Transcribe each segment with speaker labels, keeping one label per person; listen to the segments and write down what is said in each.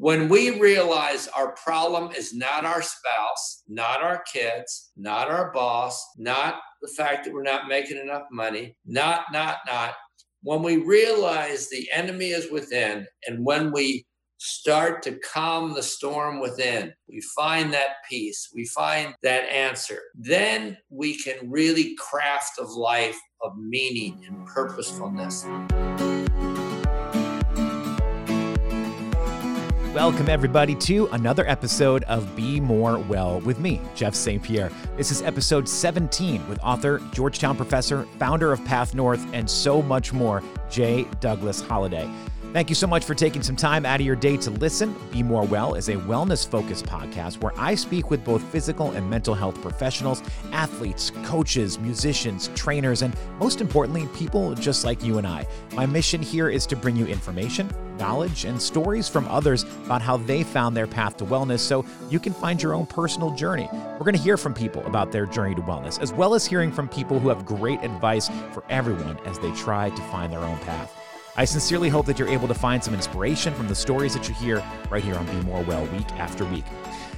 Speaker 1: when we realize our problem is not our spouse, not our kids, not our boss, not the fact that we're not making enough money, not, not, not, when we realize the enemy is within and when we start to calm the storm within, we find that peace, we find that answer, then we can really craft a life of meaning and purposefulness.
Speaker 2: Welcome, everybody, to another episode of Be More Well with me, Jeff St. Pierre. This is episode 17 with author, Georgetown professor, founder of Path North, and so much more, J. Douglas Holladay. Thank you so much for taking some time out of your day to listen. Be More Well is a wellness focused podcast where I speak with both physical and mental health professionals, athletes, coaches, musicians, trainers, and most importantly, people just like you and I. My mission here is to bring you information, knowledge, and stories from others about how they found their path to wellness so you can find your own personal journey. We're going to hear from people about their journey to wellness, as well as hearing from people who have great advice for everyone as they try to find their own path. I sincerely hope that you're able to find some inspiration from the stories that you hear right here on Be More Well week after week.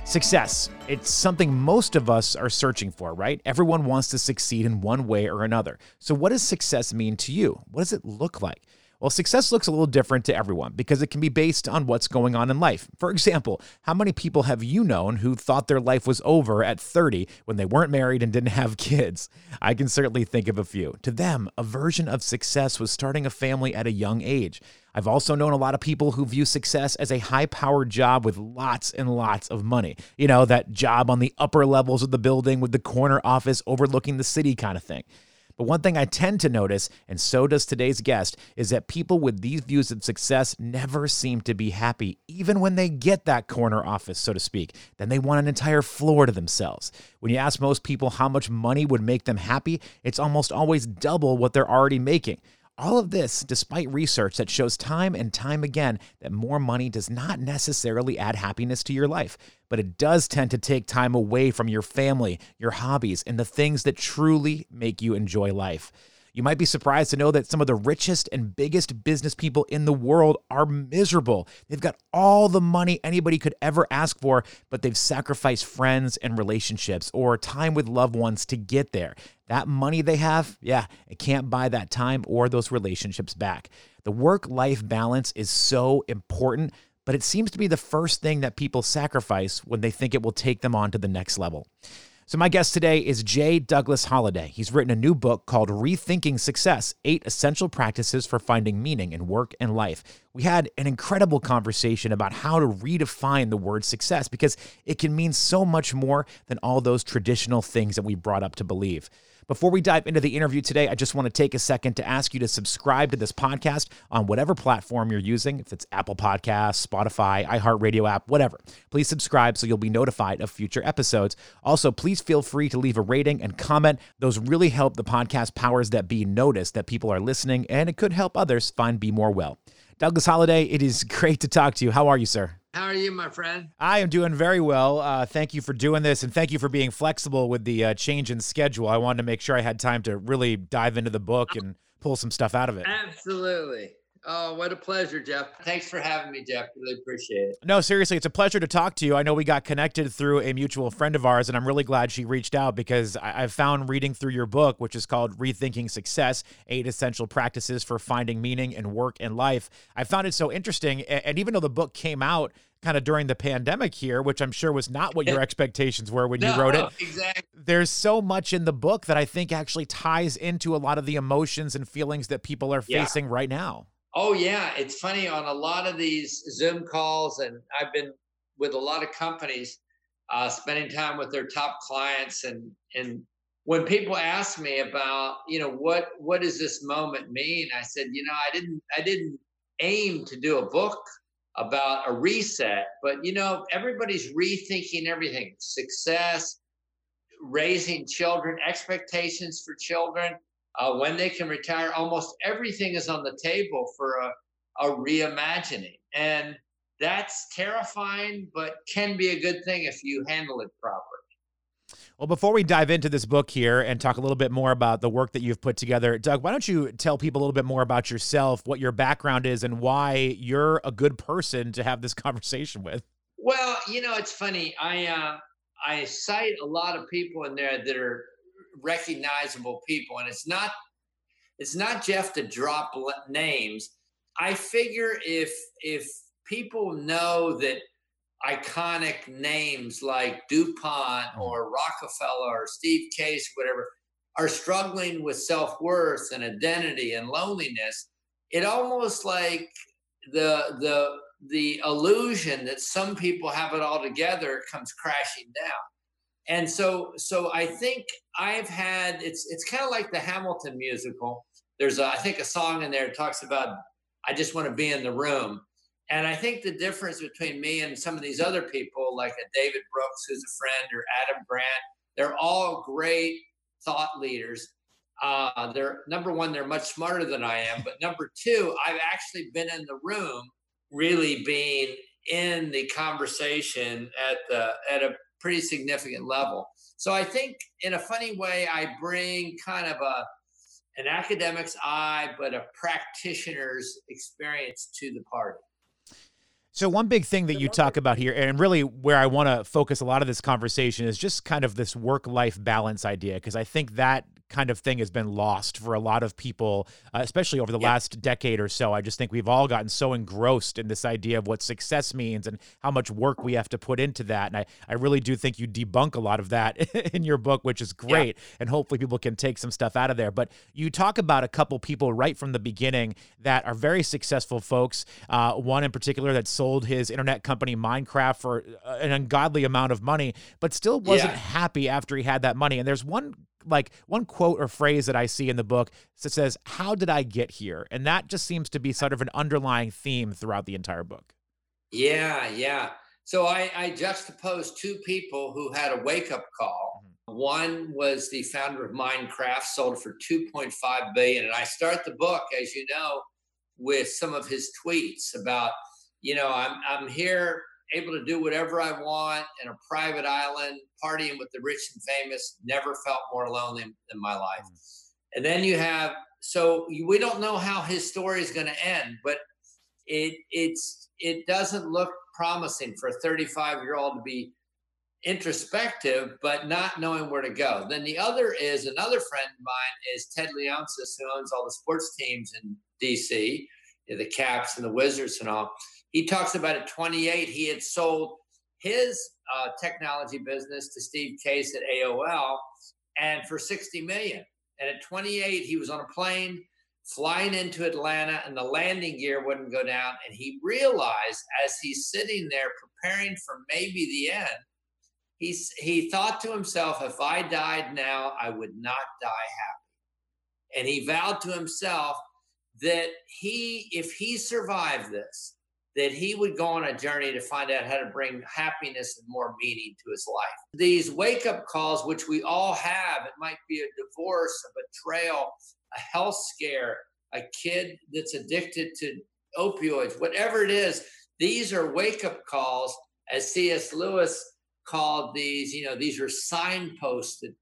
Speaker 2: Success. It's something most of us are searching for, right? Everyone wants to succeed in one way or another. So, what does success mean to you? What does it look like? Well, success looks a little different to everyone because it can be based on what's going on in life. For example, how many people have you known who thought their life was over at 30 when they weren't married and didn't have kids? I can certainly think of a few. To them, a version of success was starting a family at a young age. I've also known a lot of people who view success as a high powered job with lots and lots of money. You know, that job on the upper levels of the building with the corner office overlooking the city kind of thing. But one thing I tend to notice, and so does today's guest, is that people with these views of success never seem to be happy, even when they get that corner office, so to speak. Then they want an entire floor to themselves. When you ask most people how much money would make them happy, it's almost always double what they're already making. All of this despite research that shows time and time again that more money does not necessarily add happiness to your life, but it does tend to take time away from your family, your hobbies, and the things that truly make you enjoy life. You might be surprised to know that some of the richest and biggest business people in the world are miserable. They've got all the money anybody could ever ask for, but they've sacrificed friends and relationships or time with loved ones to get there. That money they have, yeah, it can't buy that time or those relationships back. The work life balance is so important, but it seems to be the first thing that people sacrifice when they think it will take them on to the next level. So, my guest today is J. Douglas Holladay. He's written a new book called Rethinking Success Eight Essential Practices for Finding Meaning in Work and Life. We had an incredible conversation about how to redefine the word success because it can mean so much more than all those traditional things that we brought up to believe. Before we dive into the interview today, I just want to take a second to ask you to subscribe to this podcast on whatever platform you're using, if it's Apple Podcasts, Spotify, iHeartRadio app, whatever. Please subscribe so you'll be notified of future episodes. Also, please feel free to leave a rating and comment. Those really help the podcast powers that be notice that people are listening, and it could help others find Be More Well. Douglas Holladay, it is great to talk to you. How are you, sir?
Speaker 1: How are you, my friend?
Speaker 2: I am doing very well. Uh, thank you for doing this, and thank you for being flexible with the uh, change in schedule. I wanted to make sure I had time to really dive into the book and pull some stuff out of it.
Speaker 1: Absolutely. Oh, what a pleasure, Jeff. Thanks for having me, Jeff. Really appreciate it.
Speaker 2: No, seriously, it's a pleasure to talk to you. I know we got connected through a mutual friend of ours, and I'm really glad she reached out because I- have found reading through your book, which is called Rethinking Success Eight Essential Practices for Finding Meaning in Work and Life. I found it so interesting. And even though the book came out, kind of during the pandemic here, which I'm sure was not what your expectations were when
Speaker 1: no,
Speaker 2: you wrote it.
Speaker 1: Exactly.
Speaker 2: There's so much in the book that I think actually ties into a lot of the emotions and feelings that people are yeah. facing right now.
Speaker 1: Oh yeah, it's funny on a lot of these Zoom calls, and I've been with a lot of companies, uh, spending time with their top clients, and and when people ask me about, you know, what what does this moment mean? I said, you know, I didn't I didn't aim to do a book about a reset, but you know, everybody's rethinking everything: success, raising children, expectations for children uh, when they can retire, almost everything is on the table for a, a reimagining. And that's terrifying, but can be a good thing if you handle it properly.
Speaker 2: Well, before we dive into this book here and talk a little bit more about the work that you've put together, Doug, why don't you tell people a little bit more about yourself, what your background is, and why you're a good person to have this conversation with?
Speaker 1: Well, you know, it's funny. I uh, I cite a lot of people in there that are recognizable people, and it's not it's not Jeff to drop names. I figure if if people know that iconic names like DuPont mm. or Rockefeller or Steve Case, or whatever, are struggling with self worth and identity and loneliness, it almost like the the the illusion that some people have it all together comes crashing down. And so so I think I've had it's it's kind of like the Hamilton musical. There's a, I think a song in there talks about I just want to be in the room. And I think the difference between me and some of these other people, like a David Brooks, who's a friend, or Adam Grant, they're all great thought leaders. Uh, they're number one, they're much smarter than I am. But number two, I've actually been in the room, really being in the conversation at the at a pretty significant level. So I think, in a funny way, I bring kind of a an academic's eye, but a practitioner's experience to the party.
Speaker 2: So, one big thing that you talk about here, and really where I want to focus a lot of this conversation, is just kind of this work life balance idea, because I think that kind of thing has been lost for a lot of people, uh, especially over the yeah. last decade or so. I just think we've all gotten so engrossed in this idea of what success means and how much work we have to put into that. And I, I really do think you debunk a lot of that in your book, which is great. Yeah. And hopefully people can take some stuff out of there. But you talk about a couple people right from the beginning that are very successful folks. Uh, one in particular that sold his internet company Minecraft for uh, an ungodly amount of money, but still wasn't yeah. happy after he had that money. And there's one like one quote or phrase that I see in the book that says, How did I get here? And that just seems to be sort of an underlying theme throughout the entire book.
Speaker 1: Yeah, yeah. So I, I juxtaposed two people who had a wake up call. Mm-hmm. One was the founder of Minecraft, sold for 2.5 billion. And I start the book, as you know, with some of his tweets about, you know, I'm I'm here able to do whatever I want in a private island, partying with the rich and famous. Never felt more lonely in my life. Mm. And then you have so we don't know how his story is going to end, but it it's it doesn't look promising for a 35 year old to be introspective, but not knowing where to go. Then the other is another friend of mine is Ted Leonsis, who owns all the sports teams in DC, the Caps and the Wizards and all. He talks about at 28, he had sold his uh, technology business to Steve Case at AOL and for 60 million. And at 28, he was on a plane flying into Atlanta and the landing gear wouldn't go down. And he realized as he's sitting there preparing for maybe the end, he's, he thought to himself, if I died now, I would not die happy. And he vowed to himself that he, if he survived this, that he would go on a journey to find out how to bring happiness and more meaning to his life. These wake up calls, which we all have, it might be a divorce, a betrayal, a health scare, a kid that's addicted to opioids, whatever it is, these are wake up calls, as C.S. Lewis called these, you know, these are signposts that,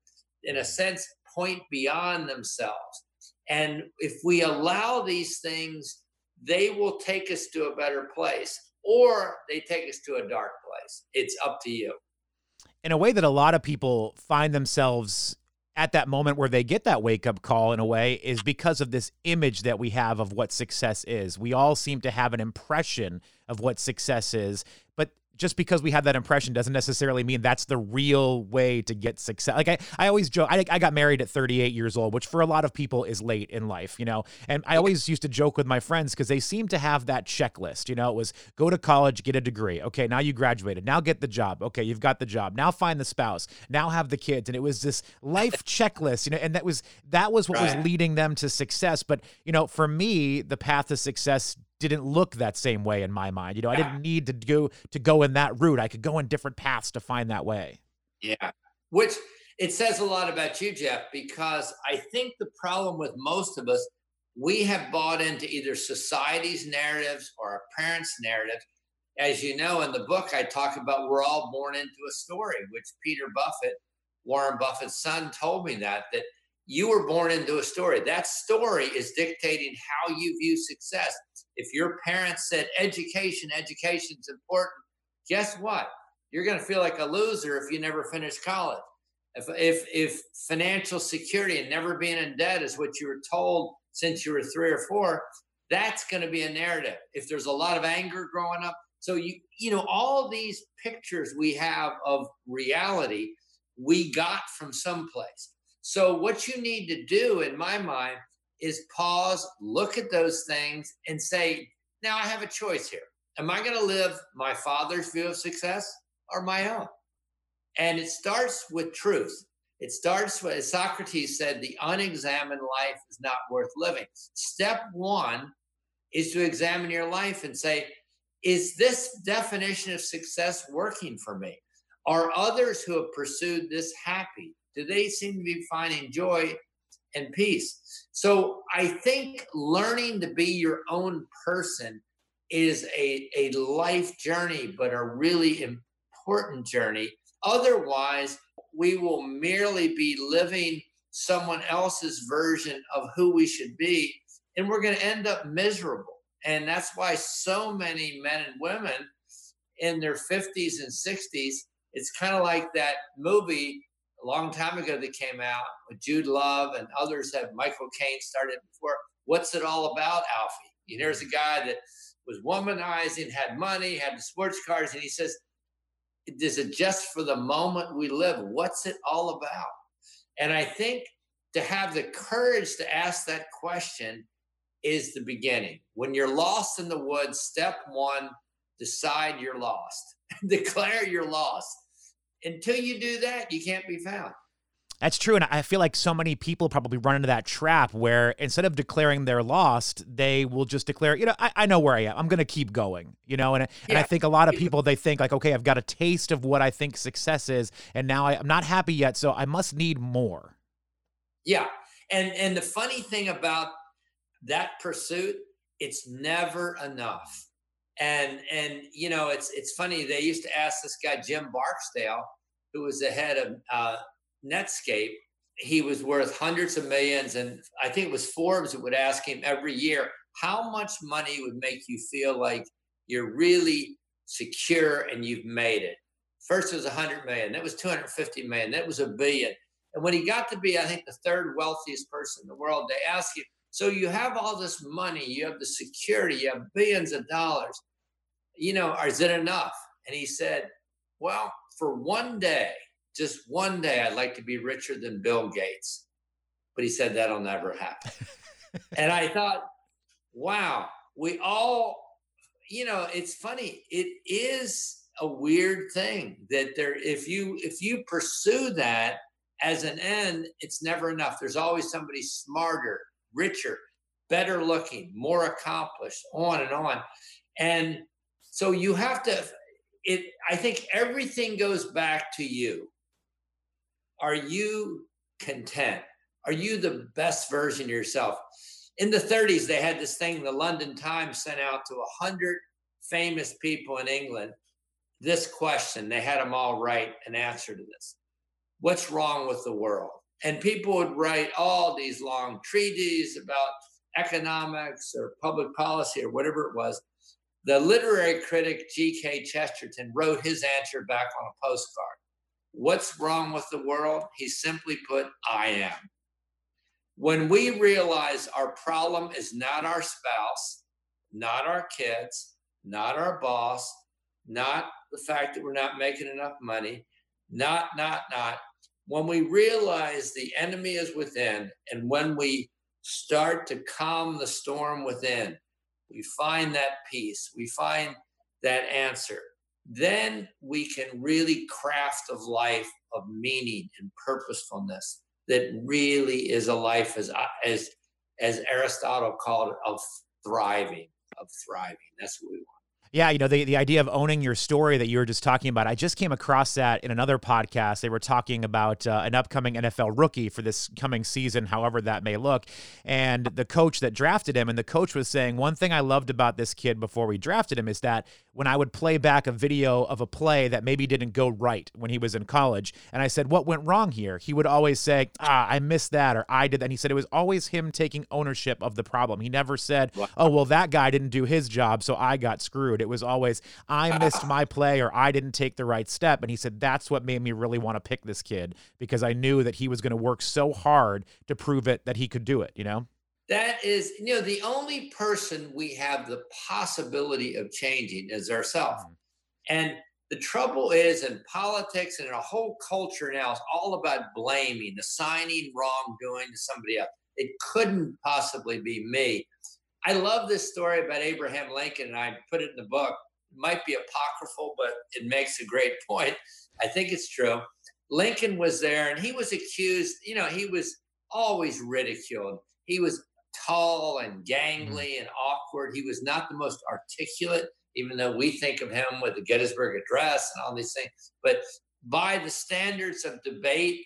Speaker 1: in a sense, point beyond themselves. And if we allow these things they will take us to a better place or they take us to a dark place. It's up to you.
Speaker 2: In a way that a lot of people find themselves at that moment where they get that wake up call in a way is because of this image that we have of what success is. We all seem to have an impression of what success is, but just because we have that impression doesn't necessarily mean that's the real way to get success. Like I, I always joke, I, I got married at 38 years old, which for a lot of people is late in life, you know? And I always used to joke with my friends because they seem to have that checklist, you know? It was go to college, get a degree. Okay, now you graduated. Now get the job. Okay, you've got the job. Now find the spouse. Now have the kids. And it was this life checklist, you know? And that was, that was what right. was leading them to success. But, you know, for me, the path to success didn't look that same way in my mind. You know, I didn't need to go to go in that route. I could go in different paths to find that way.
Speaker 1: Yeah. Which it says a lot about you, Jeff, because I think the problem with most of us, we have bought into either society's narratives or our parents' narratives. As you know, in the book, I talk about we're all born into a story, which Peter Buffett Warren Buffett's son told me that that you were born into a story. That story is dictating how you view success. If your parents said education, education is important, guess what? You're going to feel like a loser if you never finish college. If, if, if financial security and never being in debt is what you were told since you were three or four, that's going to be a narrative. If there's a lot of anger growing up, so you you know all these pictures we have of reality we got from someplace. So what you need to do in my mind is pause, look at those things and say, now I have a choice here. Am I going to live my father's view of success or my own? And it starts with truth. It starts with, as Socrates said, the unexamined life is not worth living. Step one is to examine your life and say, is this definition of success working for me? Are others who have pursued this happy? Do they seem to be finding joy and peace? So I think learning to be your own person is a, a life journey, but a really important journey. Otherwise, we will merely be living someone else's version of who we should be, and we're going to end up miserable. And that's why so many men and women in their 50s and 60s, it's kind of like that movie a long time ago that came out with Jude Law and others have Michael Caine started before. What's it all about, Alfie? You know, there's a guy that was womanizing, had money, had the sports cars, and he says, Is it just for the moment we live? What's it all about? And I think to have the courage to ask that question is the beginning. When you're lost in the woods, step one, decide you're lost, declare you're lost. Until you do that, you can't be found.
Speaker 2: That's true. And I feel like so many people probably run into that trap where instead of declaring they're lost, they will just declare, you know, I, I know where I am. I'm going to keep going, you know? And, yeah. and I think a lot of people, they think like, okay, I've got a taste of what I think success is. And now I, I'm not happy yet. So I must need more.
Speaker 1: Yeah. And, and the funny thing about that pursuit, it's never enough. And and you know, it's it's funny. They used to ask this guy Jim Barksdale, who was the head of uh, Netscape. He was worth hundreds of millions, and I think it was Forbes that would ask him every year, "How much money would make you feel like you're really secure and you've made it?" First it was 100 million, that was 250 million, that was a billion. And when he got to be, I think, the third wealthiest person in the world, they asked him, so you have all this money, you have the security, you have billions of dollars. You know, is it enough? And he said, Well, for one day, just one day, I'd like to be richer than Bill Gates. But he said that'll never happen. and I thought, wow, we all, you know, it's funny. It is a weird thing that there, if you if you pursue that as an end, it's never enough. There's always somebody smarter, richer, better looking, more accomplished, on and on. And so you have to it I think everything goes back to you. Are you content? Are you the best version of yourself? In the 30s, they had this thing the London Times sent out to 100 famous people in England this question. They had them all write an answer to this What's wrong with the world? And people would write all these long treatises about economics or public policy or whatever it was. The literary critic G.K. Chesterton wrote his answer back on a postcard. What's wrong with the world? He simply put, I am. When we realize our problem is not our spouse, not our kids, not our boss, not the fact that we're not making enough money, not, not, not, when we realize the enemy is within and when we start to calm the storm within, we find that peace, we find that answer, then we can really craft a life of meaning and purposefulness that really is a life as uh, as as Aristotle called it of thriving, of thriving. That's what we want.
Speaker 2: Yeah, you know, the, the idea of owning your story that you were just talking about, I just came across that in another podcast. They were talking about uh, an upcoming NFL rookie for this coming season, however that may look. And the coach that drafted him, and the coach was saying, one thing I loved about this kid before we drafted him is that when I would play back a video of a play that maybe didn't go right when he was in college, and I said, What went wrong here? He would always say, Ah, I missed that, or I did that. And he said it was always him taking ownership of the problem. He never said, Oh, well, that guy didn't do his job, so I got screwed. It was always, I missed my play, or I didn't take the right step. And he said, That's what made me really want to pick this kid because I knew that he was going to work so hard to prove it that he could do it, you know?
Speaker 1: That is, you know, the only person we have the possibility of changing is ourselves. Mm-hmm. And the trouble is in politics and in a whole culture now, it's all about blaming, assigning wrongdoing to somebody else. It couldn't possibly be me. I love this story about Abraham Lincoln, and I put it in the book. It might be apocryphal, but it makes a great point. I think it's true. Lincoln was there, and he was accused, you know, he was always ridiculed. He was tall and mm-hmm. gangly and awkward. He was not the most articulate, even though we think of him with the Gettysburg Address and all these things. But by the standards of debate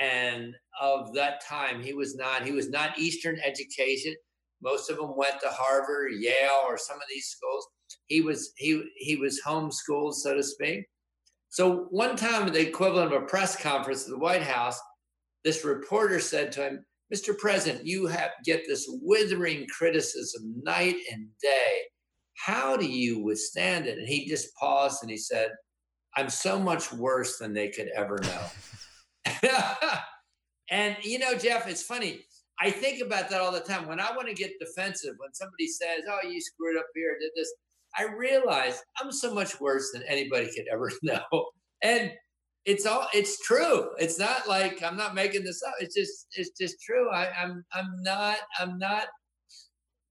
Speaker 1: and of that time, he was not. He was not Eastern educated. Most of them went to Harvard, Yale, or some of these schools. He was he he was homeschooled, so to speak. So one time, the equivalent of a press conference at the White House, this reporter said to him, Mr. President, you have get this withering criticism night and day. How do you withstand it? And he just paused and he said, I'm so much worse than they could ever know. and you know, Jeff, it's funny. I think about that all the time. When I want to get defensive, when somebody says, Oh, you screwed up here, did this, I realize I'm so much worse than anybody could ever know. And it's all it's true it's not like i'm not making this up it's just it's just true I, i'm i'm not i'm not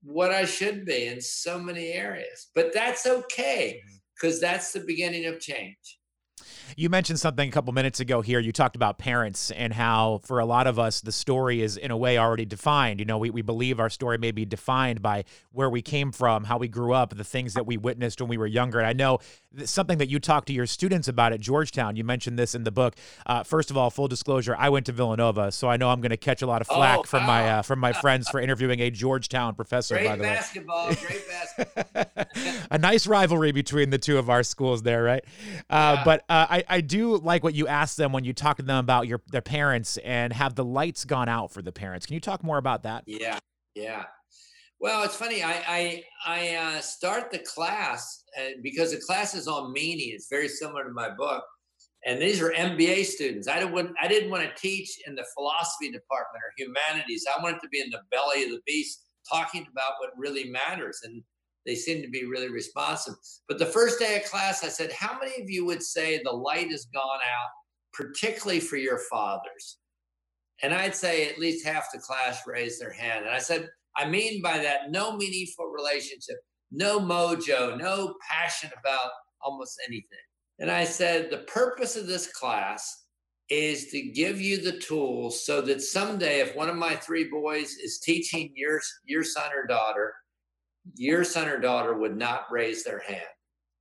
Speaker 1: what i should be in so many areas but that's okay because mm-hmm. that's the beginning of change
Speaker 2: you mentioned something a couple minutes ago here. You talked about parents and how, for a lot of us, the story is in a way already defined. You know, we, we believe our story may be defined by where we came from, how we grew up, the things that we witnessed when we were younger. And I know something that you talk to your students about at Georgetown. You mentioned this in the book. Uh, first of all, full disclosure, I went to Villanova, so I know I'm going to catch a lot of flack oh, from my uh, from my friends for interviewing a Georgetown professor.
Speaker 1: Great
Speaker 2: by the
Speaker 1: basketball,
Speaker 2: way.
Speaker 1: great basketball.
Speaker 2: a nice rivalry between the two of our schools there, right? Uh, yeah. But uh, I I do like what you asked them when you talk to them about your their parents and have the lights gone out for the parents. Can you talk more about that?
Speaker 1: Yeah, yeah. Well, it's funny. I I, I uh, start the class uh, because the class is on meaning. It's very similar to my book, and these are MBA students. I didn't I didn't want to teach in the philosophy department or humanities. I wanted to be in the belly of the beast, talking about what really matters. And they seem to be really responsive. But the first day of class, I said, "How many of you would say the light has gone out, particularly for your fathers?" And I'd say at least half the class raised their hand. And I said I mean by that no meaningful relationship, no mojo, no passion about almost anything. And I said, the purpose of this class is to give you the tools so that someday, if one of my three boys is teaching your, your son or daughter, your son or daughter would not raise their hand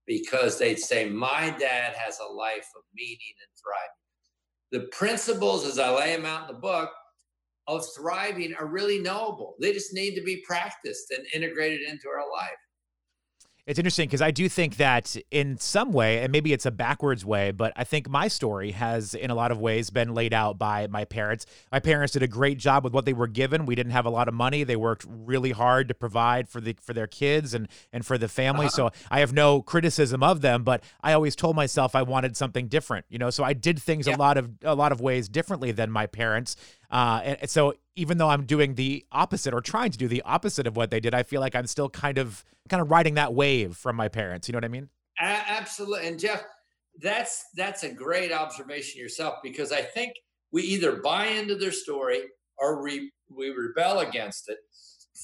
Speaker 1: because they'd say, My dad has a life of meaning and thriving. The principles, as I lay them out in the book, of thriving are really knowable. They just need to be practiced and integrated into our life.
Speaker 2: It's interesting because I do think that in some way, and maybe it's a backwards way, but I think my story has, in a lot of ways, been laid out by my parents. My parents did a great job with what they were given. We didn't have a lot of money. They worked really hard to provide for the for their kids and and for the family. Uh-huh. So I have no criticism of them, but I always told myself I wanted something different. You know, so I did things yeah. a lot of a lot of ways differently than my parents. Uh, and so even though I'm doing the opposite or trying to do the opposite of what they did, I feel like I'm still kind of kind of riding that wave from my parents. You know what I mean?
Speaker 1: absolutely. And Jeff, that's that's a great observation yourself because I think we either buy into their story or we we rebel against it.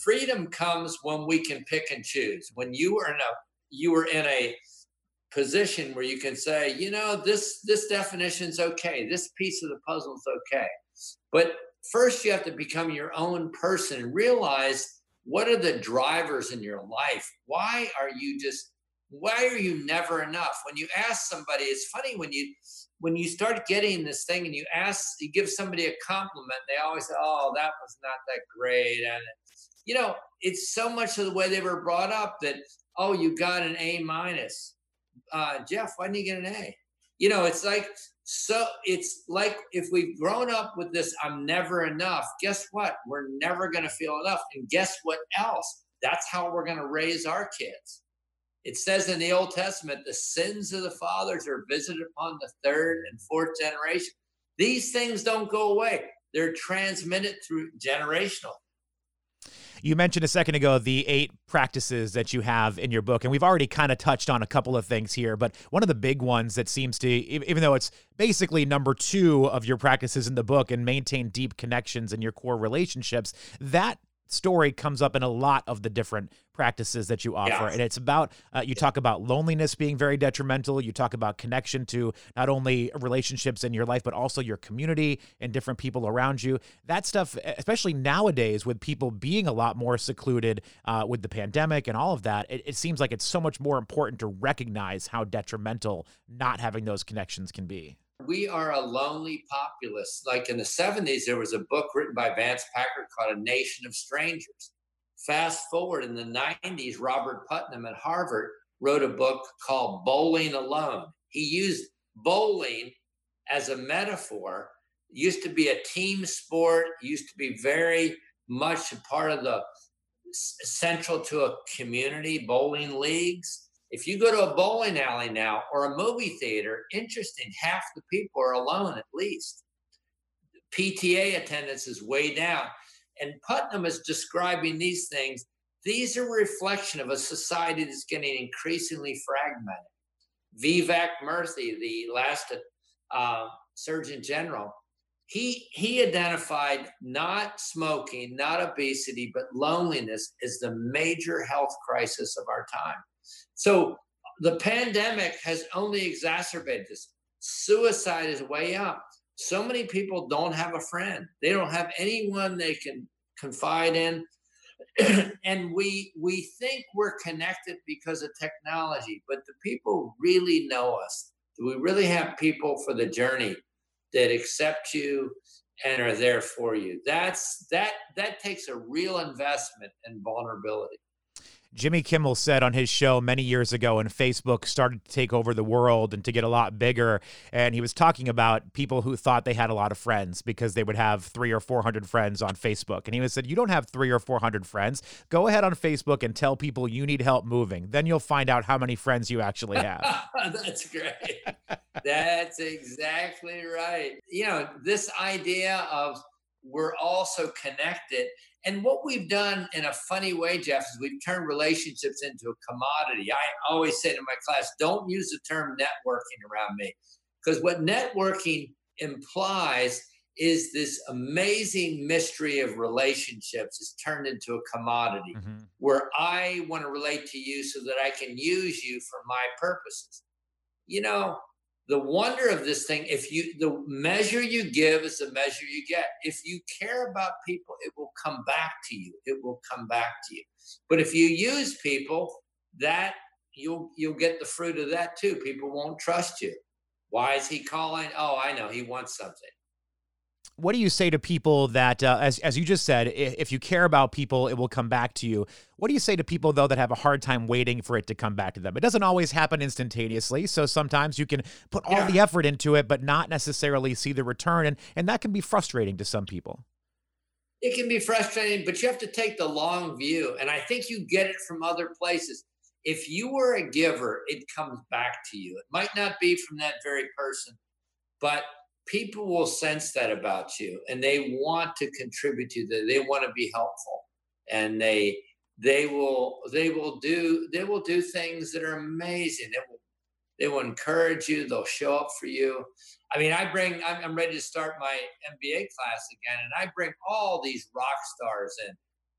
Speaker 1: Freedom comes when we can pick and choose. When you are in a you are in a position where you can say, you know, this this definition's okay. This piece of the puzzle's okay. But first, you have to become your own person and realize what are the drivers in your life? Why are you just why are you never enough? When you ask somebody, it's funny when you when you start getting this thing and you ask, you give somebody a compliment, they always say, "Oh, that was not that great," and you know, it's so much of the way they were brought up that, "Oh, you got an A minus, uh, Jeff. Why didn't you get an A?" You know, it's like so. It's like if we've grown up with this, "I'm never enough." Guess what? We're never going to feel enough, and guess what else? That's how we're going to raise our kids it says in the Old Testament, the sins of the fathers are visited upon the third and fourth generation. These things don't go away, they're transmitted through generational.
Speaker 2: You mentioned a second ago the eight practices that you have in your book, and we've already kind of touched on a couple of things here. But one of the big ones that seems to, even though it's basically number two of your practices in the book and maintain deep connections in your core relationships, that story comes up in a lot of the different practices that you offer. Yeah. and it's about uh, you talk about loneliness being very detrimental. You talk about connection to not only relationships in your life but also your community and different people around you. That stuff especially nowadays with people being a lot more secluded uh, with the pandemic and all of that it, it seems like it's so much more important to recognize how detrimental not having those connections can be
Speaker 1: we are a lonely populace. Like in the 70s, there was a book written by Vance Packard called A Nation of Strangers. Fast forward in the 90s, Robert Putnam at Harvard wrote a book called Bowling Alone. He used bowling as a metaphor. It used to be a team sport, used to be very much a part of the central to a community, bowling leagues if you go to a bowling alley now or a movie theater, interesting, half the people are alone at least. PTA attendance is way down. And Putnam is describing these things. These are reflection of a society that's getting increasingly fragmented. Vivek Murthy, the last uh, Surgeon General, he he identified not smoking, not obesity, but loneliness as the major health crisis of our time. So the pandemic has only exacerbated this. Suicide is way up. So many people don't have a friend. They don't have anyone they can confide in. and we we think we're connected because of technology, but the people really know us. Do we really have people for the journey that accept you and are there for you? That's that that takes a real investment in vulnerability.
Speaker 2: Jimmy Kimmel said on his show many years ago when Facebook started to take over the world and to get a lot bigger. And he was talking about people who thought they had a lot of friends because they would have three or 400 friends on Facebook. And he was said, You don't have three or 400 friends. Go ahead on Facebook and tell people you need help moving. Then you'll find out how many friends you actually have.
Speaker 1: That's great. That's exactly right. You know, this idea of we're all so connected and what we've done in a funny way, Jeff, is we've turned relationships into a commodity. I always say to my class, don't use the term networking around me. Because what networking implies is this amazing mystery of relationships is turned into a commodity mm-hmm. where I want to relate to you so that I can use you for my purposes. You know, the wonder of this thing if you the measure you give is the measure you get. If you care about people it will come back to you. It will come back to you. But if you use people that you'll you'll get the fruit of that too. People won't trust you. Why is he calling? Oh i know. He wants something
Speaker 2: what do you say to people that, uh, as, as you just said, if, you care about people, it will come back to you? What do you say to people, though, that have a hard time waiting for it to come back to them? It doesn't always happen instantaneously. So sometimes you can put all yeah. the effort into it, but not necessarily see the return. And, and that can be frustrating to some people.
Speaker 1: It can be frustrating, but you have to take the long view. And I think you get it from other places. If you were a giver, it comes back to you. It might not be from that very person, but people will sense that about you and they want to contribute to that. They want to be helpful and they they will they will do they will do things that are amazing. They will they will encourage you. They'll show up for you. I mean i bring i'm, I'm ready to start my mba class again and i bring all these rock stars in.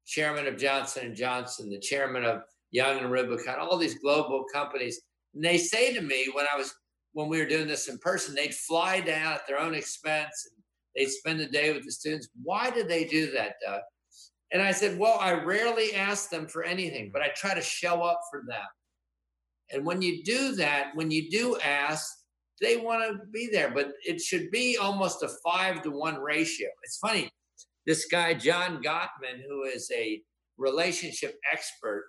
Speaker 1: Chairman of johnson and johnson the chairman of Young and Rubicam all these global companies. And they say to me when i was when we were doing this in person, they'd fly down at their own expense and they'd spend the day with the students. Why did they do that, Doug? And I said, Well, I rarely ask them for anything, but I try to show up for them. And when you do that, when you do ask, they want to be there, but it should be almost a five to one ratio. It's funny. This guy, John Gottman, who is a relationship expert,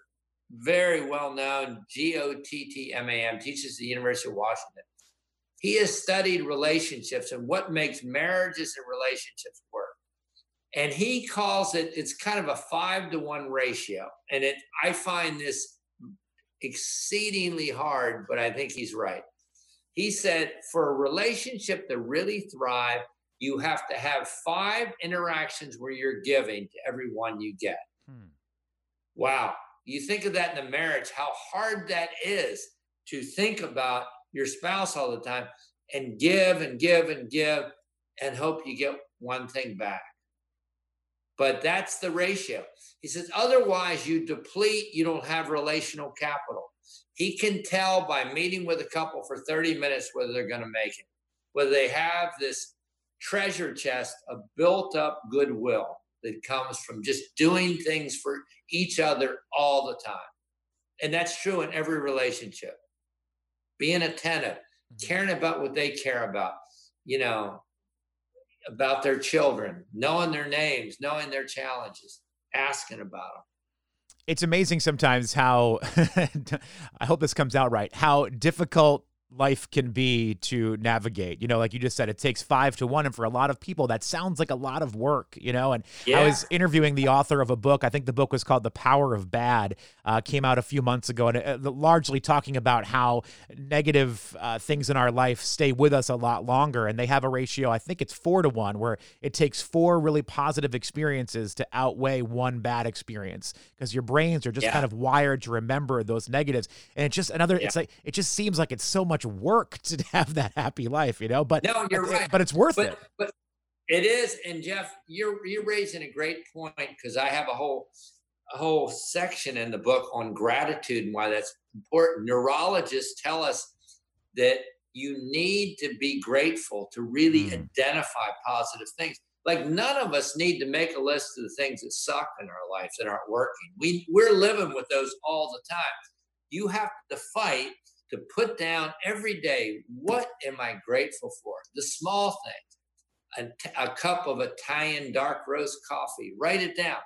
Speaker 1: very well known, G O T T M A M, teaches at the University of Washington. He has studied relationships and what makes marriages and relationships work. And he calls it, it's kind of a five to one ratio. And it I find this exceedingly hard, but I think he's right. He said for a relationship to really thrive, you have to have five interactions where you're giving to everyone you get. Hmm. Wow. You think of that in a marriage, how hard that is to think about your spouse all the time and give and give and give and hope you get one thing back. But that's the ratio. He says, otherwise, you deplete, you don't have relational capital. He can tell by meeting with a couple for 30 minutes whether they're going to make it, whether they have this treasure chest of built up goodwill that comes from just doing things for each other all the time. And that's true in every relationship. Being attentive, mm-hmm. caring about what they care about, you know, about their children, knowing their names, knowing their challenges, asking about them.
Speaker 2: It's amazing sometimes how, I hope this comes out right, how difficult life can be to navigate. You know, like you just said, it takes five to one. And for a lot of people, that sounds like a lot of work, you know. And yeah. I was interviewing the author of a book. I think the book was called The Power of Bad, uh, came out a few months ago, and uh, largely talking about how negative uh, things in our life stay with us a lot longer. And they have a ratio, I think it's four to one, where it takes four really positive experiences to outweigh one bad experience because your brains are just yeah. kind of wired to remember those negatives. And it's just another, yeah. it's like, it just seems like it's so much work to have that happy life, you know. But
Speaker 1: no, you're
Speaker 2: but,
Speaker 1: right.
Speaker 2: But it's worth
Speaker 1: but,
Speaker 2: it.
Speaker 1: But it is. And Jeff, you're you're raising a great point because I have a whole a whole section in the book on gratitude and why that's important. Neurologists tell us that you need to be grateful to really mm. identify positive things. Like none of us need to make a list of the things that suck in our lives that aren't working. We we're living with those all the time. You have to fight to put down every day what am I grateful for? The small things, a, cup of Italian dark roast coffee, write it down.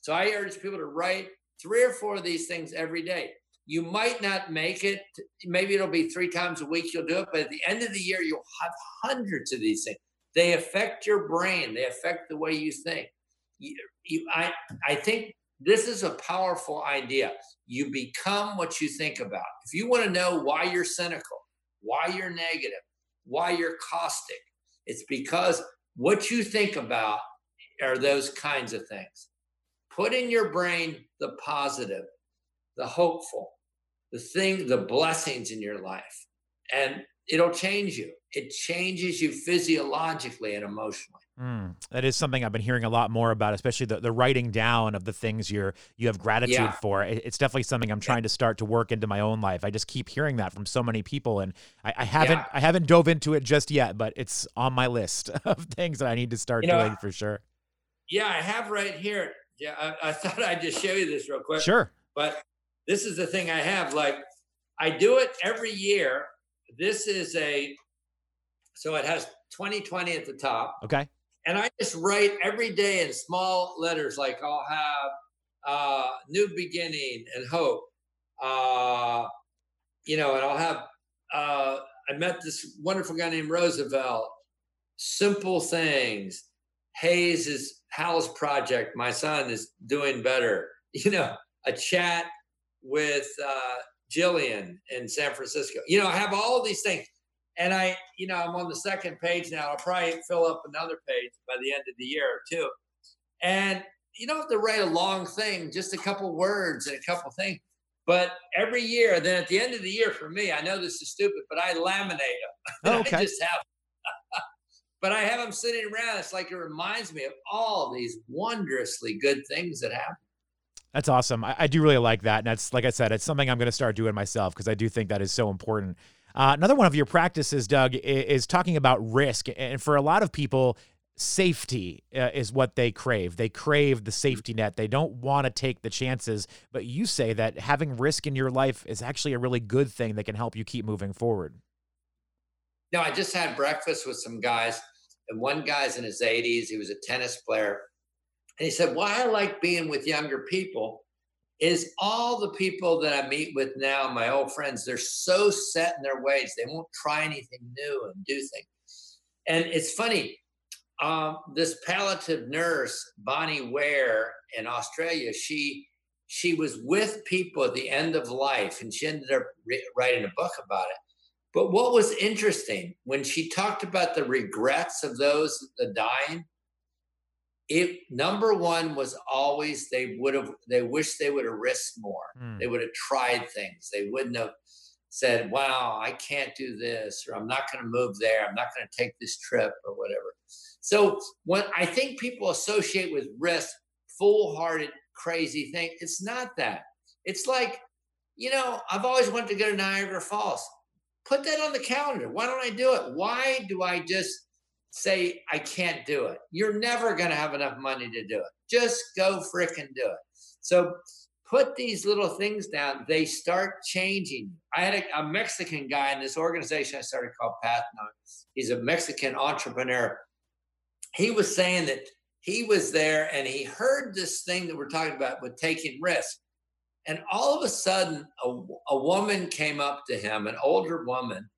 Speaker 1: So I urge people to write three or four of these things every day. You might not make it, maybe it'll be three times a week you'll do it, but at the end of the year, you'll have hundreds of these things. They affect your brain, they affect the way you think. You, you, I, I think this is a powerful idea. You become what you think about. If you want to know why you're cynical, why you're negative, why you're caustic, it's because what you think about are those kinds of things. Put in your brain the positive, the hopeful, the thing, the blessings in your life, and it'll change you. It changes you physiologically and emotionally.
Speaker 2: Mm, that is something I've been hearing a lot more about, especially the, the writing down of the things you're you have gratitude yeah. for. It, it's definitely something I'm trying yeah. to start to work into my own life. I just keep hearing that from so many people, and I, I haven't yeah. I haven't dove into it just yet, but it's on my list of things that I need to start you know, doing for sure.
Speaker 1: Yeah, I have right here. Yeah, I, I thought I'd just show you this real quick.
Speaker 2: Sure.
Speaker 1: But this is the thing I have. Like I do it every year. This is a so it has 2020 at the top.
Speaker 2: Okay
Speaker 1: and I just write every day in small letters, like I'll have uh, new beginning and hope, uh, you know, and I'll have. Uh, I met this wonderful guy named Roosevelt. Simple things. Hayes is Hal's project. My son is doing better. You know, a chat with uh, Jillian in San Francisco. You know, I have all these things. And I, you know, I'm on the second page now. I'll probably fill up another page by the end of the year or two. And you don't have to write a long thing, just a couple words and a couple things. But every year, then at the end of the year, for me, I know this is stupid, but I laminate them.
Speaker 2: Oh, okay.
Speaker 1: I just have. but I have them sitting around. It's like it reminds me of all these wondrously good things that happen.
Speaker 2: That's awesome. I, I do really like that. And that's, like I said, it's something I'm going to start doing myself because I do think that is so important. Uh, another one of your practices, Doug, is, talking about risk. And for a lot of people, safety uh, is what they crave. They crave the safety net. They don't want to take the chances. But you say that having risk in your life is actually a really good thing that can help you keep moving forward.
Speaker 1: No, I just had breakfast with some guys, and one guy's in his 80s. He was a tennis player. And he said, Why I like being with younger people is all the people that I meet with now, my old friends, they're so set in their ways. They won't try anything new and do things. And it's funny, um, this palliative nurse, Bronnie Ware in Australia, she she was with people at the end of life and she ended up re- writing a book about it. But what was interesting when she talked about the regrets of those the dying, it number one was always they would have they wish they would have risked more. Mm. They would have tried things. They wouldn't have said, "Wow, I can't do this," or "I'm not going to move there. I'm not going to take this trip," or whatever. So when I think people associate with risk, foolhardy, crazy thing, it's not that. It's like, you know, I've always wanted to go to Niagara Falls. Put that on the calendar. Why don't I do it? Why do I just say I can't do it? You're never going to have enough money to do it. Just go fricking do it. So put these little things down. They start changing. I had a, a Mexican guy in this organization I started called Path He's a Mexican entrepreneur he was saying that he was there and he heard this thing that we're talking about with taking risks. And all of a sudden, a, a woman came up to him, an older woman,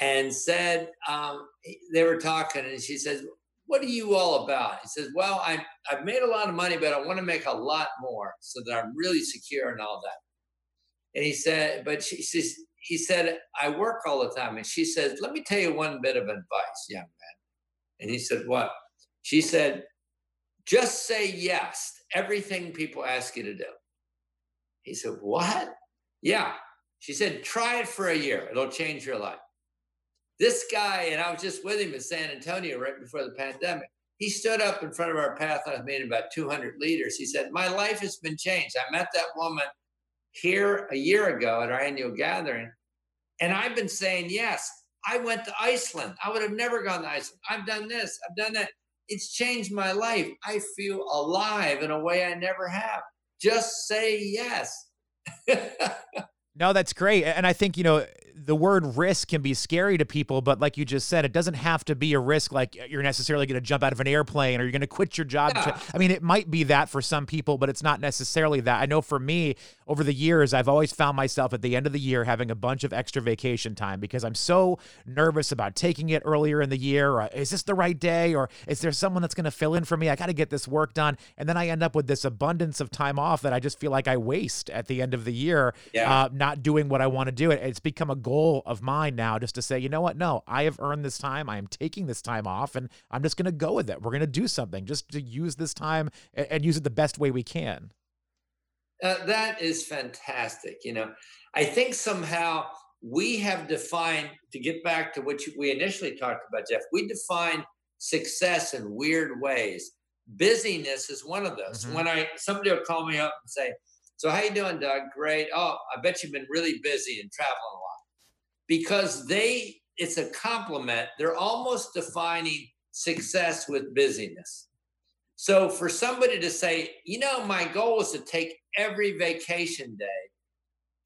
Speaker 1: and said, um, they were talking, and she says, What are you all about? He says, Well, I, I've made a lot of money, but I want to make a lot more so that I'm really secure and all that. And he said, But she says, he said, I work all the time. And she says, Let me tell you one bit of advice, young man. And he said, What? She said, Just say yes to everything people ask you to do. He said, What? Yeah. She said, Try it for a year, it'll change your life. This guy, and I was just with him in San Antonio right before the pandemic. He stood up in front of our path. I was meeting about 200 leaders. He said, My life has been changed. I met that woman here a year ago at our annual gathering. And I've been saying yes. I went to Iceland. I would have never gone to Iceland. I've done this, I've done that. It's changed my life. I feel alive in a way I never have. Just say yes.
Speaker 2: no, that's great. And I think, you know, the word risk can be scary to people, but like you just said, it doesn't have to be a risk like you're necessarily going to jump out of an airplane or you're going to quit your job. Yeah. I mean, it might be that for some people, but it's not necessarily that. I know for me, over the years, I've always found myself at the end of the year having a bunch of extra vacation time because I'm so nervous about taking it earlier in the year. Or, is this the right day? Or is there someone that's going to fill in for me? I got to get this work done. And then I end up with this abundance of time off that I just feel like I waste at the end of the year, yeah. uh, not doing what I want to do. It's become a goal of mine now just to say, you know what? No, I have earned this time. I am taking this time off and I'm just going to go with it. We're going to do something just to use this time and, and use it the best way we can.
Speaker 1: Uh, that is fantastic. You know, I think somehow we have defined, to get back to what we initially talked about, Jeff, we define success in weird ways. Busyness is one of those. Mm-hmm. When I somebody will call me up and say, "So how you doing, Doug? Great. Oh, I bet you've been really busy and traveling a lot." Because they, it's a compliment. They're almost defining success with busyness. So for somebody to say, you know, my goal is to take every vacation day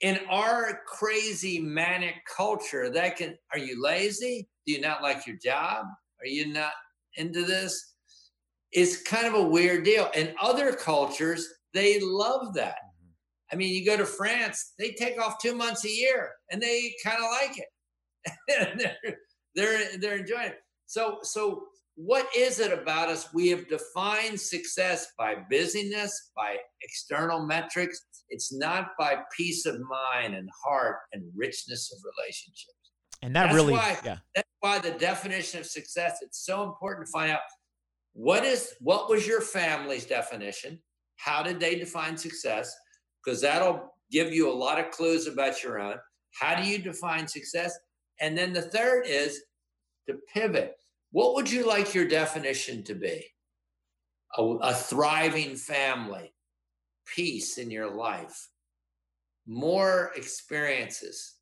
Speaker 1: in our crazy manic culture, that can, are you lazy? Do you not like your job? Are you not into this? It's kind of a weird deal. In other cultures, they love that. I mean, you go to France, they take off two months a year and they kind of like it. they're, they're, they're enjoying it. So, so what is it about us? We have defined success by busyness, by external metrics. It's not by peace of mind and heart and richness of relationships.
Speaker 2: And that that's really, why, yeah.
Speaker 1: That's why the definition of success. It's so important to find out what is what was your family's definition. How did they define success? Because that'll give you a lot of clues about your own. How do you define success? And then the third is to pivot what would you like your definition to be? A, a thriving family, peace in your life, more experiences.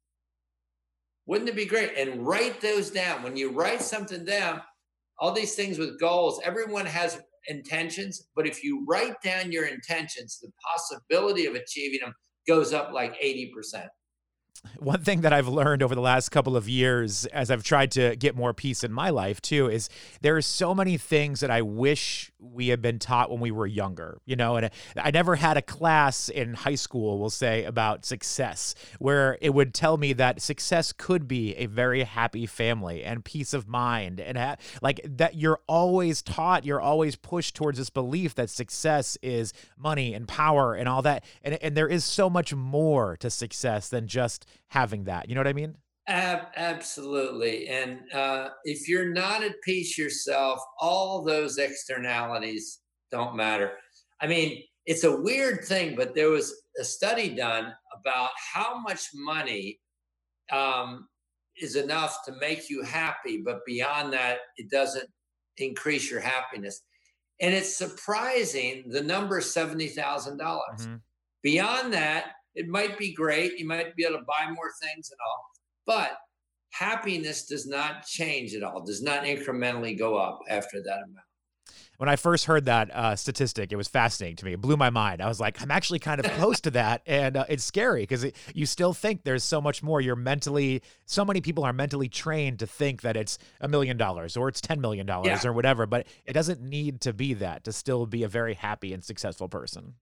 Speaker 1: Wouldn't it be great? And write those down. When you write something down, all these things with goals. Everyone has intentions, but if you write down your intentions, the possibility of achieving them goes up like 80%
Speaker 2: one thing that I've learned over the last couple of years as I've tried to get more peace in my life too is there are so many things that I wish we had been taught when we were younger, you know, and I never had a class in high school, we'll say, about success where it would tell me that success could be a very happy family and peace of mind and ha- like that you're always taught, you're always pushed towards this belief that success is money and power and all that. And, and there is so much more to success than just having that. You know what I mean?
Speaker 1: Ab- absolutely. And uh, if you're not at peace yourself, all those externalities don't matter. I mean, it's a weird thing, but there was a study done about how much money um, is enough to make you happy, but beyond that, it doesn't increase your happiness. And it's surprising the number 70,000. dollars mm-hmm. Beyond that, it might be great. You might be able to buy more things and all, but happiness does not change at all, does not incrementally go up after that amount.
Speaker 2: When I first heard that uh, statistic, it was fascinating to me. It blew my mind. I was like, I'm actually kind of close to that. And uh, it's scary because it, you still think there's so much more. You're mentally, so many people are mentally trained to think that it's a million dollars or it's $10 million yeah. or whatever, but it doesn't need to be that to still be a very happy and successful person.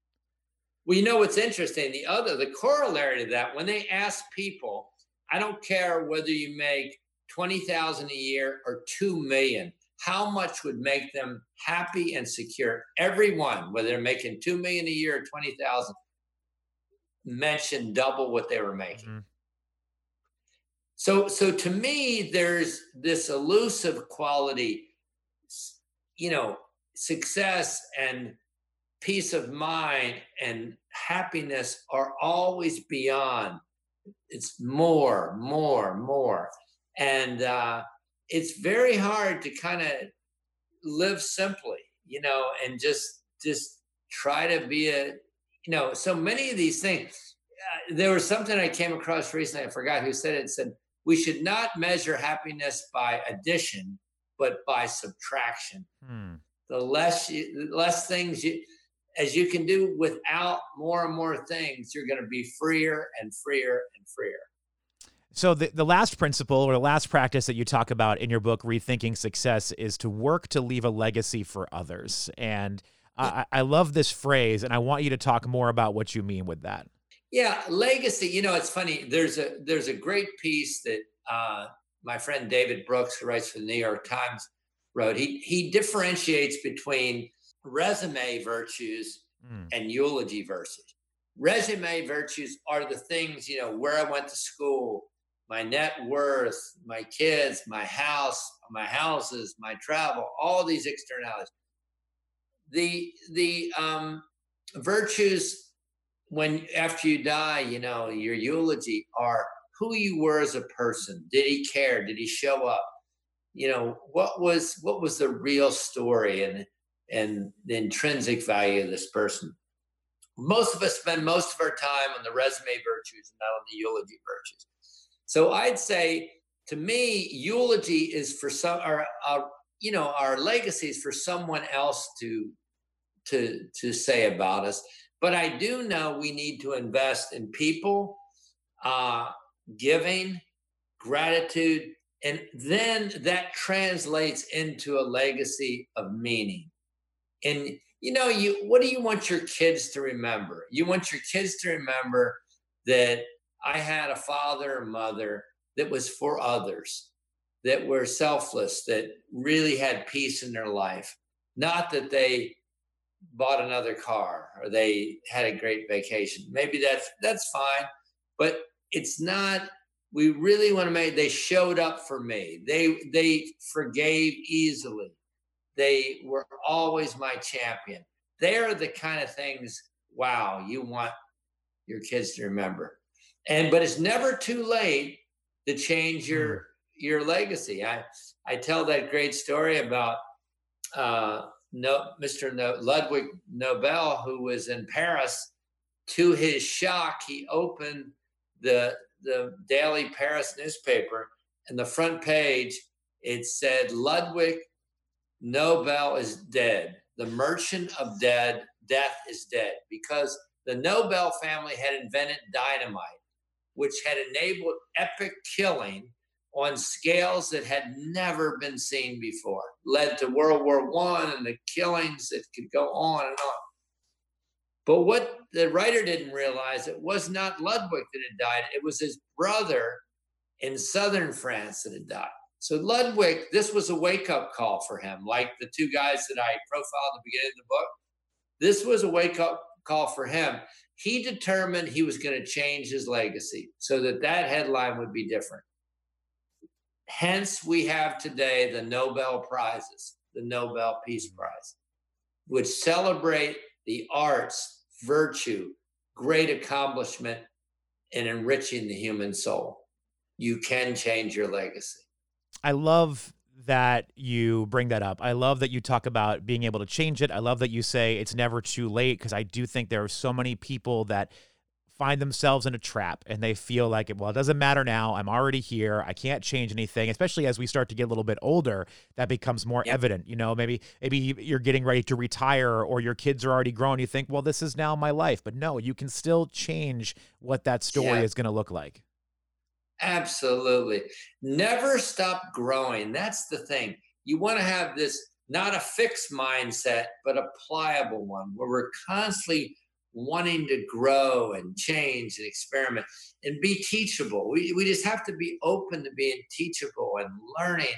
Speaker 1: Well, you know what's interesting? The other, the corollary to that, when they ask people, I don't care whether you make 20,000 a year or 2 million, how much would make them happy and secure? Everyone, whether they're making 2 million a year or 20,000, mentioned double what they were making. Mm-hmm. So, so to me, there's this elusive quality, you know, success and peace of mind and happiness are always beyond. It's more, more, more. And uh, it's very hard to kind of live simply, you know, and just just try to be a, you know, so many of these things. Uh, there was something I came across recently. I forgot who said it. it. Said we should not measure happiness by addition, but by subtraction. Hmm. The less you, the less things you as you can do without more and more things, you're going to be freer and freer and freer.
Speaker 2: So the, the last principle or the last practice that you talk about in your book, Rethinking Success, is to work to leave a legacy for others. And I, I love this phrase, and I want you to talk more about what you mean with that.
Speaker 1: Yeah, legacy. You know, it's funny. There's a there's a great piece that uh, my friend David Brooks, who writes for the New York Times, wrote. He he differentiates between resume virtues mm. and eulogy verses. Resume virtues are the things, you know, where I went to school, my net worth, my kids, my house, my houses, my travel, all these externalities. The the um, virtues when after you die, you know, your eulogy are who you were as a person. Did he care? Did he show up? You know, what was what was the real story? And and the intrinsic value of this person. Most of us spend most of our time on the resume virtues and not on the eulogy virtues. So I'd say to me, eulogy is for some, our, our you know, our legacy is for someone else to to to say about us. But I do know we need to invest in people, uh, giving, gratitude, and then that translates into a legacy of meaning and you know you what do you want your kids to remember? You want your kids to remember that i had a father and mother that was for others that were selfless that really had peace in their life. Not that they bought another car or they had a great vacation. Maybe that's that's fine but it's not we really want to make they showed up for me. They they forgave easily they were always my champion. They're the kind of things, wow, you want your kids to remember. And but it's never too late to change your mm. your legacy. I I tell that great story about uh, no, Mr. No, Ludwig Nobel, who was in Paris. To his shock, he opened the the daily Paris newspaper, and the front page it said Ludwig Nobel is dead. The merchant of dead, death is dead because the Nobel family had invented dynamite, which had enabled epic killing on scales that had never been seen before, led to World War One and the killings that could go on and on. But what the writer didn't realize, it was not Ludwig that had died, it was his brother in southern France that had died. So Ludwig, this was a wake-up call for him, like the two guys that I profiled at the beginning of the book. This was a wake-up call for him. He determined he was going to change his legacy so that that headline would be different. Hence, we have today the Nobel Prizes, the Nobel Peace mm-hmm. Prize, which celebrate the arts, virtue, great accomplishment in enriching the human soul. You can change your legacy.
Speaker 2: I love that you bring that up. I love that you talk about being able to change it. I love that you say it's never too late because I do think there are so many people that find themselves in a trap and they feel like well it doesn't matter now i'm already here i can't change anything especially as we start to get a little bit older that becomes more yep. evident you know maybe maybe you're getting ready to retire or your kids are already grown you think well this is now my life but no you can still change what that story yeah. is going to look like
Speaker 1: absolutely never stop growing that's the thing you want to have this not a fixed mindset but a pliable one where we're constantly wanting to grow and change and experiment and be teachable. We, we just have to be open to being teachable and learning.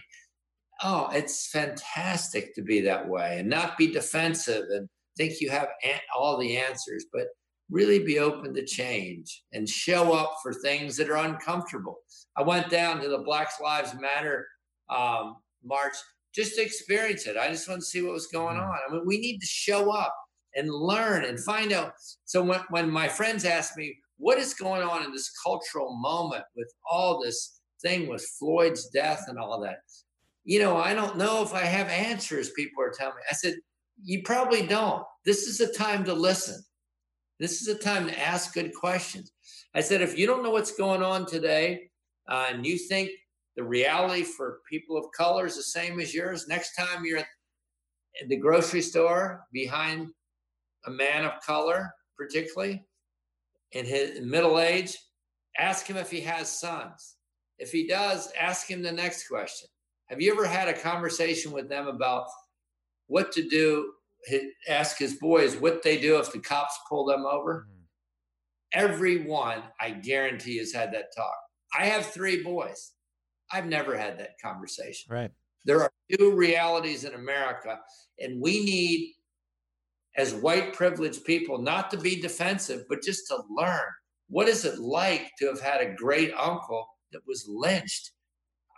Speaker 1: Oh, it's fantastic to be that way and not be defensive and think you have all the answers, but really be open to change and show up for things that are uncomfortable. I went down to the Black Lives Matter um, march just to experience it. I just want to see what was going mm. on. I mean, we need to show up and learn and find out. So when, when my friends ask me, what is going on in this cultural moment with all this thing with Floyd's death and all that? You know, I don't know if I have answers, people are telling me. I said, you probably don't. This is a time to listen. This is a time to ask good questions. I said, if you don't know what's going on today uh, and you think the reality for people of color is the same as yours, next time you're at the grocery store behind a man of color, particularly in his middle age, ask him if he has sons. If he does, ask him the next question. Have you ever had a conversation with them about what to do? Ask his boys what they do if the cops pull them over. Mm-hmm. Everyone, I guarantee, has had that talk. I have three boys. I've never had that conversation.
Speaker 2: Right.
Speaker 1: There are two realities in America, and we need as white privileged people not to be defensive, but just to learn what is it like to have had a great uncle that was lynched.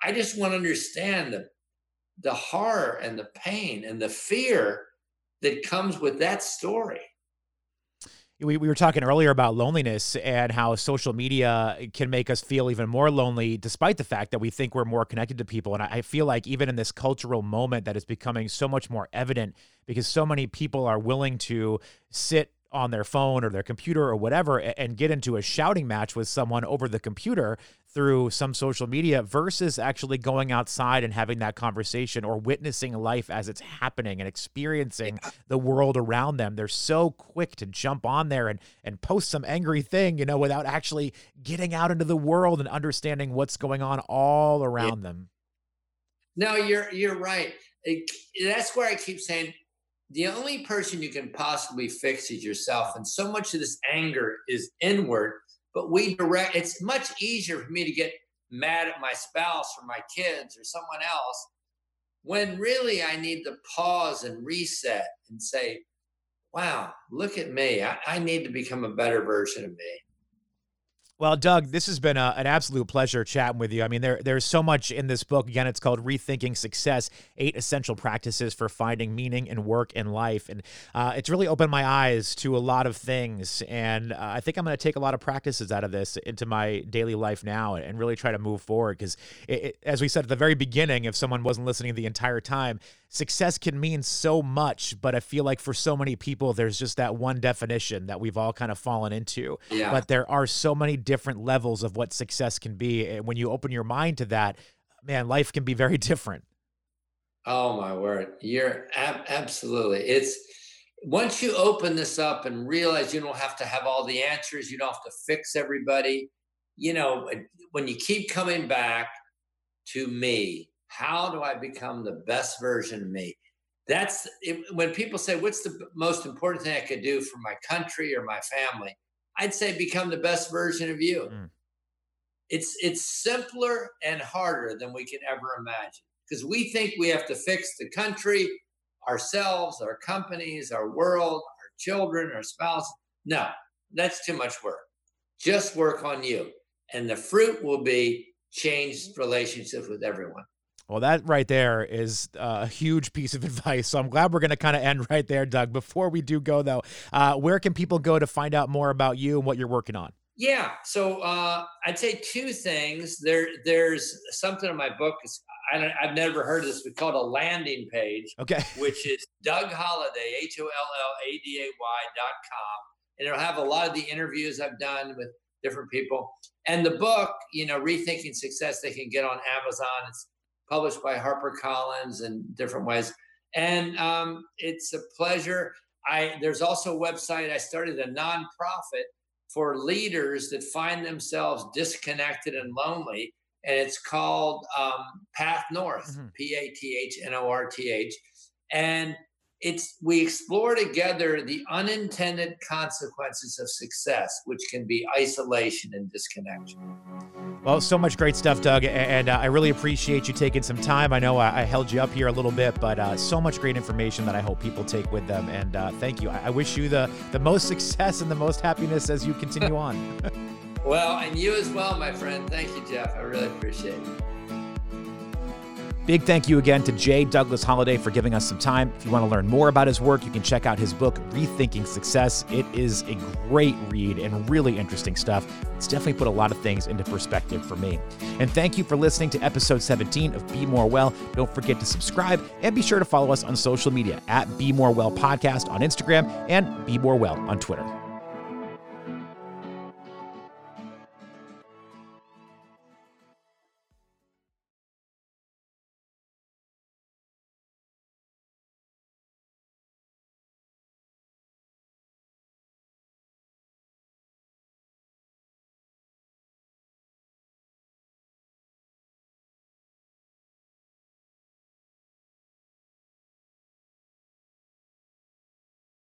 Speaker 1: I just want to understand the the horror and the pain and the fear that comes with that story.
Speaker 2: We, we were talking earlier about loneliness and how social media can make us feel even more lonely despite the fact that we think we're more connected to people. And I, I feel like even in this cultural moment that is becoming so much more evident because so many people are willing to sit on their phone or their computer or whatever and get into a shouting match with someone over the computer through some social media versus actually going outside and having that conversation or witnessing life as it's happening and experiencing the world around them. They're so quick to jump on there and and post some angry thing, you know, without actually getting out into the world and understanding what's going on all around yeah. them.
Speaker 1: No, you're you're right. It, that's where I keep saying the only person you can possibly fix is yourself. And so much of this anger is inward, but we direct, it's much easier for me to get mad at my spouse or my kids or someone else when really I need to pause and reset and say, wow, look at me. I, I need to become a better version of me.
Speaker 2: Well, Doug, this has been a, an absolute pleasure chatting with you. I mean, there there's so much in this book. Again, it's called Rethinking Success: Eight Essential Practices for Finding Meaning in Work and Life, and uh, it's really opened my eyes to a lot of things. And uh, I think I'm going to take a lot of practices out of this into my daily life now, and, and really try to move forward. Because, as we said at the very beginning, if someone wasn't listening the entire time, success can mean so much, but I feel like for so many people, there's just that one definition that we've all kind of fallen into. Yeah. But there are so many different levels of what success can be. And when you open your mind to that, man, life can be very different.
Speaker 1: Oh my word. You're ab- absolutely. It's once you open this up and realize you don't have to have all the answers, you don't have to fix everybody. You know, when you keep coming back to me, how do I become the best version of me? That's it, when people say, What's the most important thing I could do for my country or my family? I'd say become the best version of you. Mm. It's it's simpler and harder than we can ever imagine because we think we have to fix the country, ourselves, our companies, our world, our children, our spouse. No, that's too much work. Just work on you, and the fruit will be changed relationships with everyone.
Speaker 2: Well, that right there is a huge piece of advice. So I'm glad we're going to kind of end right there, Doug. Before we do go, though, uh, where can people go to find out more about you and what you're working on?
Speaker 1: Yeah, so uh, I'd say two things. There, there's something in my book. I have never heard of this. We call it a landing page.
Speaker 2: Okay.
Speaker 1: Which is Doug Holladay, H O L L A D A Y dot com, and it'll have a lot of the interviews I've done with different people. And the book, you know, Rethinking Success, they can get on Amazon. It's published by HarperCollins in different ways, and um, it's a pleasure. I there's also a website. I started a nonprofit for leaders that find themselves disconnected and lonely. And it's called um, Path North, mm-hmm. P A T H N O R T H. And it's we explore together the unintended consequences of success, which can be isolation and disconnection.
Speaker 2: Well, so much great stuff, Doug, and uh, I really appreciate you taking some time. I know I, I held you up here a little bit, but uh, so much great information that I hope people take with them. And uh, thank you. I, I wish you the the most success and the most happiness as you continue on.
Speaker 1: well, and you as well, my friend. Thank you, Jeff. I really appreciate it.
Speaker 2: Big thank you again to J. Douglas Holladay for giving us some time. If you want to learn more about his work, you can check out his book, Rethinking Success. It is a great read and really interesting stuff. It's definitely put a lot of things into perspective for me. And thank you for listening to episode 17 of Be More Well. Don't forget to subscribe and be sure to follow us on social media at Be More Well Podcast on Instagram and Be More Well on Twitter.